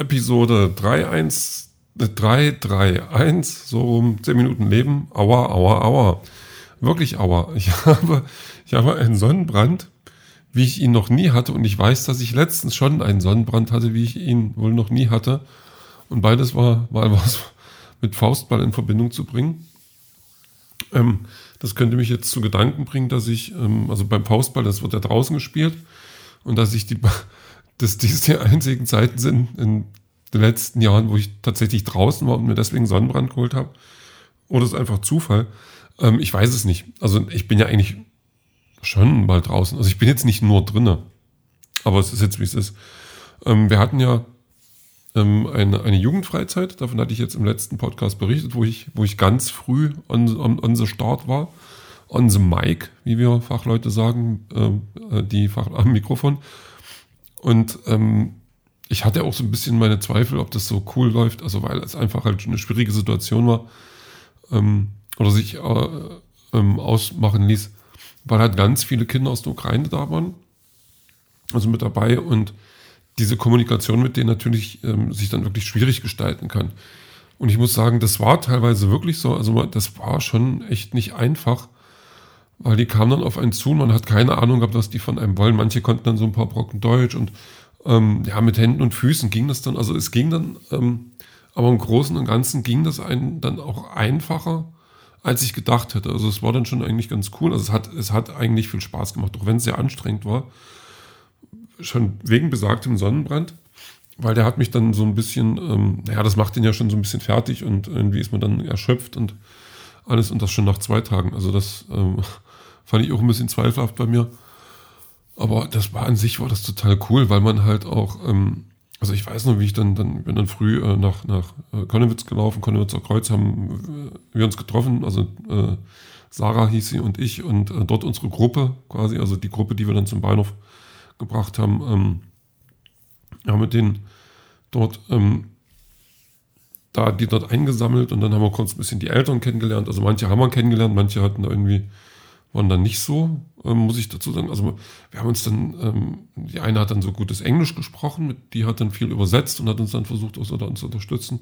Episode 3.1, 3.3.1, so um 10 Minuten Leben. Aua, aua, aua. Wirklich aua. Ich habe, ich habe einen Sonnenbrand, wie ich ihn noch nie hatte. Und ich weiß, dass ich letztens schon einen Sonnenbrand hatte, wie ich ihn wohl noch nie hatte. Und beides war mal was mit Faustball in Verbindung zu bringen. Ähm, das könnte mich jetzt zu Gedanken bringen, dass ich, ähm, also beim Faustball, das wird ja draußen gespielt, und dass ich die, dass dies die einzigen Zeiten sind in den letzten Jahren, wo ich tatsächlich draußen war und mir deswegen Sonnenbrand geholt habe. Oder ist einfach Zufall? Ähm, ich weiß es nicht. Also ich bin ja eigentlich schon mal draußen. Also ich bin jetzt nicht nur drinne. Aber es ist jetzt, wie es ist. Ähm, wir hatten ja ähm, eine, eine Jugendfreizeit, davon hatte ich jetzt im letzten Podcast berichtet, wo ich, wo ich ganz früh on, on, on the Start war. On the mic, wie wir Fachleute sagen, äh, äh die Fach am Mikrofon. Und ähm, ich hatte auch so ein bisschen meine Zweifel, ob das so cool läuft, also weil es einfach halt eine schwierige Situation war ähm, oder sich äh, ähm, ausmachen ließ, weil halt ganz viele Kinder aus der Ukraine da waren, also mit dabei und diese Kommunikation mit denen natürlich ähm, sich dann wirklich schwierig gestalten kann. Und ich muss sagen, das war teilweise wirklich so, also das war schon echt nicht einfach, weil die kamen dann auf einen zu und man hat keine Ahnung gehabt, was die von einem wollen. Manche konnten dann so ein paar Brocken Deutsch und ähm, ja, mit Händen und Füßen ging das dann, also es ging dann, ähm, aber im Großen und Ganzen ging das einen dann auch einfacher, als ich gedacht hätte. Also es war dann schon eigentlich ganz cool. Also es hat, es hat eigentlich viel Spaß gemacht, auch wenn es sehr anstrengend war. Schon wegen besagtem Sonnenbrand, weil der hat mich dann so ein bisschen, ähm, naja, das macht den ja schon so ein bisschen fertig und irgendwie ist man dann erschöpft und alles und das schon nach zwei Tagen. Also das ähm, fand ich auch ein bisschen zweifelhaft bei mir. Aber das war an sich war das total cool, weil man halt auch, ähm, also ich weiß noch, wie ich dann, dann bin dann früh äh, nach, nach äh, Konnewitz gelaufen, Konnewitzer Kreuz haben äh, wir uns getroffen, also äh, Sarah hieß sie und ich und äh, dort unsere Gruppe quasi, also die Gruppe, die wir dann zum Bahnhof gebracht haben, ähm, ja, mit denen dort, ähm, da, die dort eingesammelt und dann haben wir kurz ein bisschen die Eltern kennengelernt. Also manche haben wir kennengelernt, manche hatten da irgendwie waren dann nicht so, ähm, muss ich dazu sagen. Also wir haben uns dann, ähm, die eine hat dann so gutes Englisch gesprochen, die hat dann viel übersetzt und hat uns dann versucht, uns, uns zu unterstützen.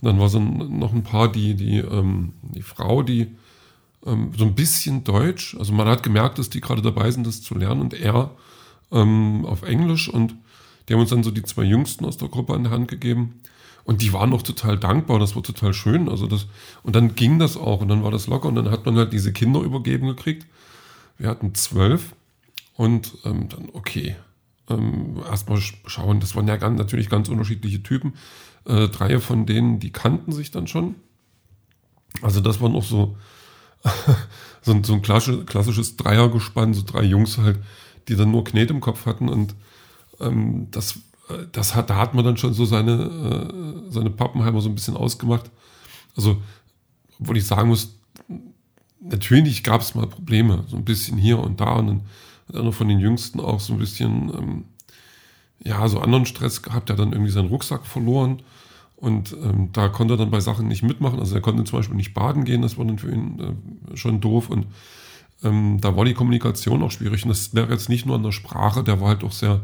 Und dann war so noch ein paar, die, die, ähm, die Frau, die ähm, so ein bisschen Deutsch, also man hat gemerkt, dass die gerade dabei sind, das zu lernen und er ähm, auf Englisch und die haben uns dann so die zwei Jüngsten aus der Gruppe an die Hand gegeben. Und die waren auch total dankbar, das war total schön. Also das, und dann ging das auch und dann war das locker und dann hat man halt diese Kinder übergeben gekriegt. Wir hatten zwölf und ähm, dann, okay, ähm, erstmal schauen, das waren ja ganz, natürlich ganz unterschiedliche Typen. Äh, drei von denen, die kannten sich dann schon. Also das war noch so, so, ein, so ein klassisches, klassisches Dreiergespann, so drei Jungs halt, die dann nur Knet im Kopf hatten und ähm, das das hat, da hat man dann schon so seine, äh, seine Pappenheimer so ein bisschen ausgemacht. Also, obwohl ich sagen muss, natürlich gab es mal Probleme, so ein bisschen hier und da. Und dann hat einer von den Jüngsten auch so ein bisschen, ähm, ja, so anderen Stress gehabt. Der hat dann irgendwie seinen Rucksack verloren. Und ähm, da konnte er dann bei Sachen nicht mitmachen. Also er konnte zum Beispiel nicht baden gehen, das war dann für ihn äh, schon doof. Und ähm, da war die Kommunikation auch schwierig. Und das wäre jetzt nicht nur an der Sprache, der war halt auch sehr,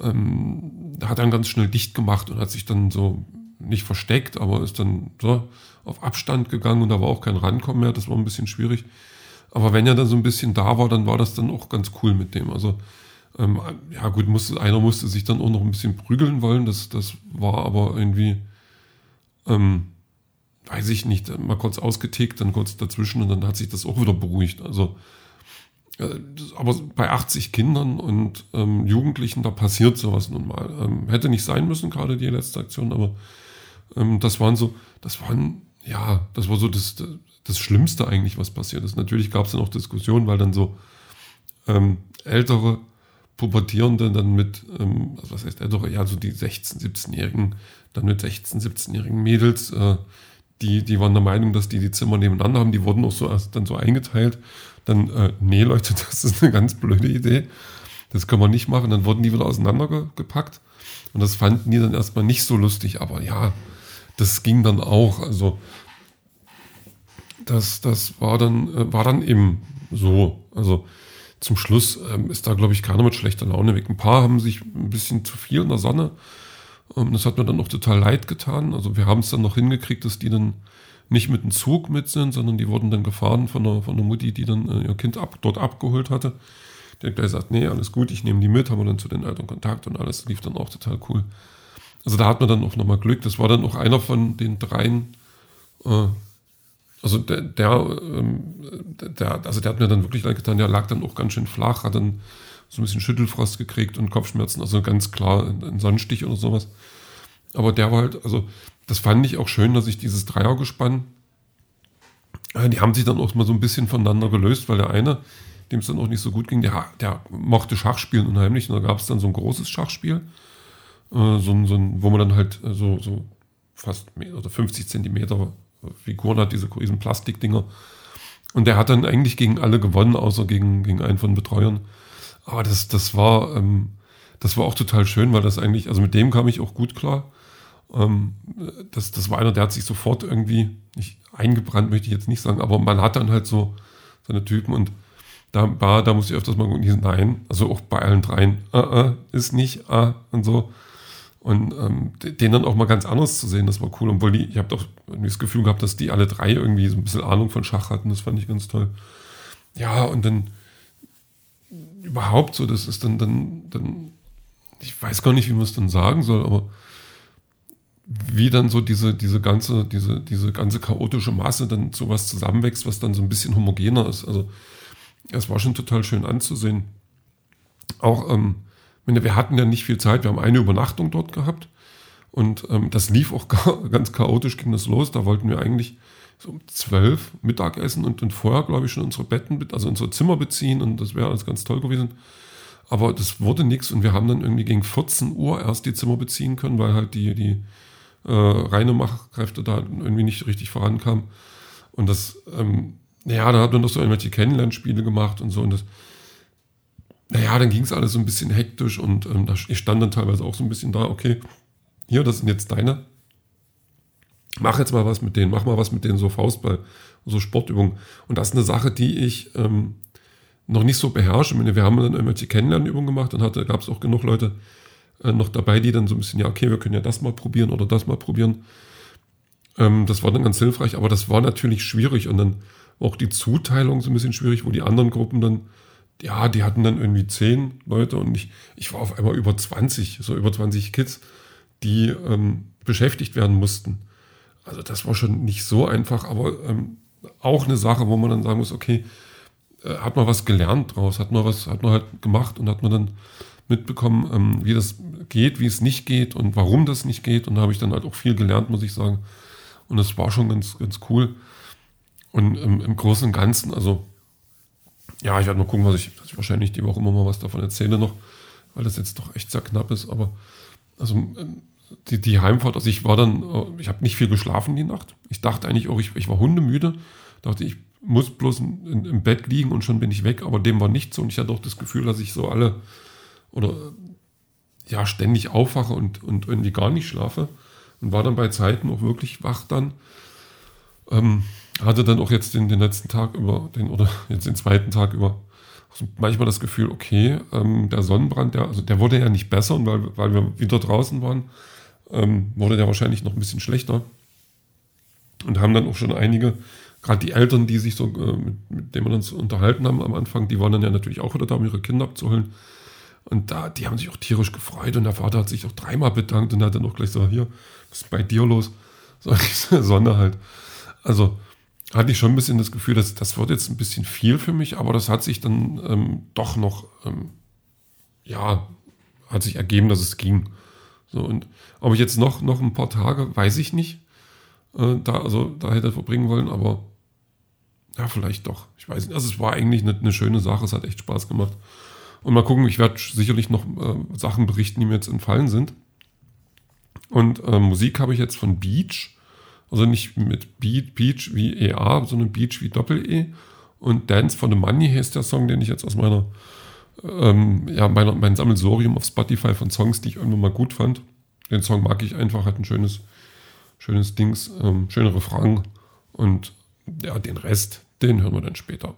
ähm, hat dann ganz schnell dicht gemacht und hat sich dann so nicht versteckt, aber ist dann so auf Abstand gegangen und da war auch kein Rankommen mehr. Das war ein bisschen schwierig. Aber wenn er dann so ein bisschen da war, dann war das dann auch ganz cool mit dem. Also ähm, ja gut, musste, einer musste sich dann auch noch ein bisschen prügeln wollen. Das, das war aber irgendwie, ähm, weiß ich nicht, mal kurz ausgetickt, dann kurz dazwischen und dann hat sich das auch wieder beruhigt. Also aber bei 80 Kindern und ähm, Jugendlichen, da passiert sowas nun mal. Ähm, hätte nicht sein müssen, gerade die letzte Aktion, aber ähm, das waren so, das waren, ja, das war so das, das Schlimmste eigentlich, was passiert ist. Natürlich gab es dann auch Diskussionen, weil dann so ähm, ältere Pubertierende dann mit, also was heißt ältere, ja, so die 16-, 17-Jährigen, dann mit 16-, 17-jährigen Mädels, äh, die, die waren der Meinung, dass die die Zimmer nebeneinander haben, die wurden auch so erst dann so eingeteilt dann, äh, nee, Leute, das ist eine ganz blöde Idee. Das können wir nicht machen. Dann wurden die wieder auseinandergepackt. Und das fanden die dann erstmal nicht so lustig. Aber ja, das ging dann auch. Also, das, das war dann, äh, war dann eben so. Also, zum Schluss ähm, ist da, glaube ich, keiner mit schlechter Laune weg. Ein paar haben sich ein bisschen zu viel in der Sonne das hat mir dann auch total leid getan. Also wir haben es dann noch hingekriegt, dass die dann nicht mit dem Zug mit sind, sondern die wurden dann gefahren von der, von der Mutti, die dann äh, ihr Kind ab, dort abgeholt hatte. Die hat gleich gesagt, nee, alles gut, ich nehme die mit, haben wir dann zu den Eltern Kontakt und alles lief dann auch total cool. Also da hat man dann auch nochmal Glück. Das war dann auch einer von den dreien, äh, also der, der, ähm, der, also der hat mir dann wirklich leid getan, der lag dann auch ganz schön flach, hat dann so ein bisschen Schüttelfrost gekriegt und Kopfschmerzen, also ganz klar ein Sonnenstich oder sowas. Aber der war halt, also das fand ich auch schön, dass ich dieses Dreiergespann, äh, die haben sich dann auch mal so ein bisschen voneinander gelöst, weil der eine, dem es dann auch nicht so gut ging, der, der mochte Schachspielen unheimlich. Und da gab es dann so ein großes Schachspiel, äh, so, so wo man dann halt äh, so, so fast oder 50 Zentimeter Figuren hat, diese riesen Plastikdinger. Und der hat dann eigentlich gegen alle gewonnen, außer gegen, gegen einen von Betreuern. Aber das, das war, ähm, das war auch total schön, weil das eigentlich, also mit dem kam ich auch gut klar. Ähm, das, das war einer, der hat sich sofort irgendwie, nicht eingebrannt möchte ich jetzt nicht sagen, aber man hat dann halt so seine Typen und da war, da musste ich öfters mal gucken, nein, also auch bei allen dreien, äh, äh, ist nicht, äh, und so. Und ähm, den dann auch mal ganz anders zu sehen, das war cool. Obwohl die, ich habe doch irgendwie das Gefühl gehabt, dass die alle drei irgendwie so ein bisschen Ahnung von Schach hatten. Das fand ich ganz toll. Ja, und dann überhaupt so, das ist dann, dann, dann, ich weiß gar nicht, wie man es dann sagen soll, aber wie dann so diese, diese ganze, diese, diese ganze chaotische Masse dann sowas zusammenwächst, was dann so ein bisschen homogener ist. Also es war schon total schön anzusehen. Auch, ähm, wir hatten ja nicht viel Zeit, wir haben eine Übernachtung dort gehabt und ähm, das lief auch ganz chaotisch, ging das los. Da wollten wir eigentlich so um zwölf Mittagessen und, und vorher, glaube ich, schon unsere Betten, also unsere Zimmer beziehen und das wäre alles ganz toll gewesen. Aber das wurde nichts und wir haben dann irgendwie gegen 14 Uhr erst die Zimmer beziehen können, weil halt die, die äh, reine Machkräfte da irgendwie nicht richtig vorankamen. Und das, ähm, naja, da hat man doch so irgendwelche Kennenlernspiele gemacht und so und das, naja, dann ging es alles so ein bisschen hektisch und ähm, ich stand dann teilweise auch so ein bisschen da, okay, hier, das sind jetzt deine mach jetzt mal was mit denen, mach mal was mit denen, so Faustball, so Sportübungen. Und das ist eine Sache, die ich ähm, noch nicht so beherrsche. Meine, wir haben dann irgendwelche Kennenlernübungen gemacht und da gab es auch genug Leute äh, noch dabei, die dann so ein bisschen, ja, okay, wir können ja das mal probieren oder das mal probieren. Ähm, das war dann ganz hilfreich, aber das war natürlich schwierig und dann auch die Zuteilung so ein bisschen schwierig, wo die anderen Gruppen dann, ja, die hatten dann irgendwie zehn Leute und ich, ich war auf einmal über 20, so über 20 Kids, die ähm, beschäftigt werden mussten. Also das war schon nicht so einfach, aber ähm, auch eine Sache, wo man dann sagen muss, okay, äh, hat man was gelernt draus, hat man was, hat man halt gemacht und hat man dann mitbekommen, ähm, wie das geht, wie es nicht geht und warum das nicht geht. Und da habe ich dann halt auch viel gelernt, muss ich sagen. Und das war schon ganz, ganz cool. Und im, im Großen und Ganzen, also ja, ich werde mal gucken, was ich, ich wahrscheinlich die Woche immer mal was davon erzähle noch, weil das jetzt doch echt sehr knapp ist. Aber also ähm, die, die Heimfahrt, also ich war dann, äh, ich habe nicht viel geschlafen die Nacht. Ich dachte eigentlich auch, ich, ich war hundemüde. Dachte, ich muss bloß in, im Bett liegen und schon bin ich weg, aber dem war nicht so. Und ich hatte auch das Gefühl, dass ich so alle oder ja ständig aufwache und, und irgendwie gar nicht schlafe. Und war dann bei Zeiten auch wirklich wach dann. Ähm, hatte dann auch jetzt den, den letzten Tag über, den, oder jetzt den zweiten Tag über manchmal das Gefühl, okay, ähm, der Sonnenbrand, der, also der wurde ja nicht besser, weil, weil wir wieder draußen waren ähm, wurde der wahrscheinlich noch ein bisschen schlechter. Und haben dann auch schon einige, gerade die Eltern, die sich so, äh, mit, mit denen wir uns unterhalten haben am Anfang, die waren dann ja natürlich auch wieder da, um ihre Kinder abzuholen. Und da, die haben sich auch tierisch gefreut und der Vater hat sich auch dreimal bedankt und hat dann auch gleich so, hier, was ist bei dir los? So diese Sonne halt. Also hatte ich schon ein bisschen das Gefühl, dass das wird jetzt ein bisschen viel für mich, aber das hat sich dann ähm, doch noch, ähm, ja, hat sich ergeben, dass es ging. So, und ob ich jetzt noch, noch ein paar Tage, weiß ich nicht, äh, da, also, da hätte verbringen wollen, aber ja, vielleicht doch. Ich weiß nicht. Also es war eigentlich eine, eine schöne Sache, es hat echt Spaß gemacht. Und mal gucken, ich werde sicherlich noch äh, Sachen berichten, die mir jetzt entfallen sind. Und äh, Musik habe ich jetzt von Beach, also nicht mit Beat, Beach wie EA, sondern Beach wie Doppel-E. Und Dance for the Money heißt der Song, den ich jetzt aus meiner ähm, ja, mein, mein Sammelsorium auf Spotify von Songs, die ich irgendwann mal gut fand. Den Song mag ich einfach, hat ein schönes, schönes Dings, ähm, schöne Refrain und ja, den Rest, den hören wir dann später.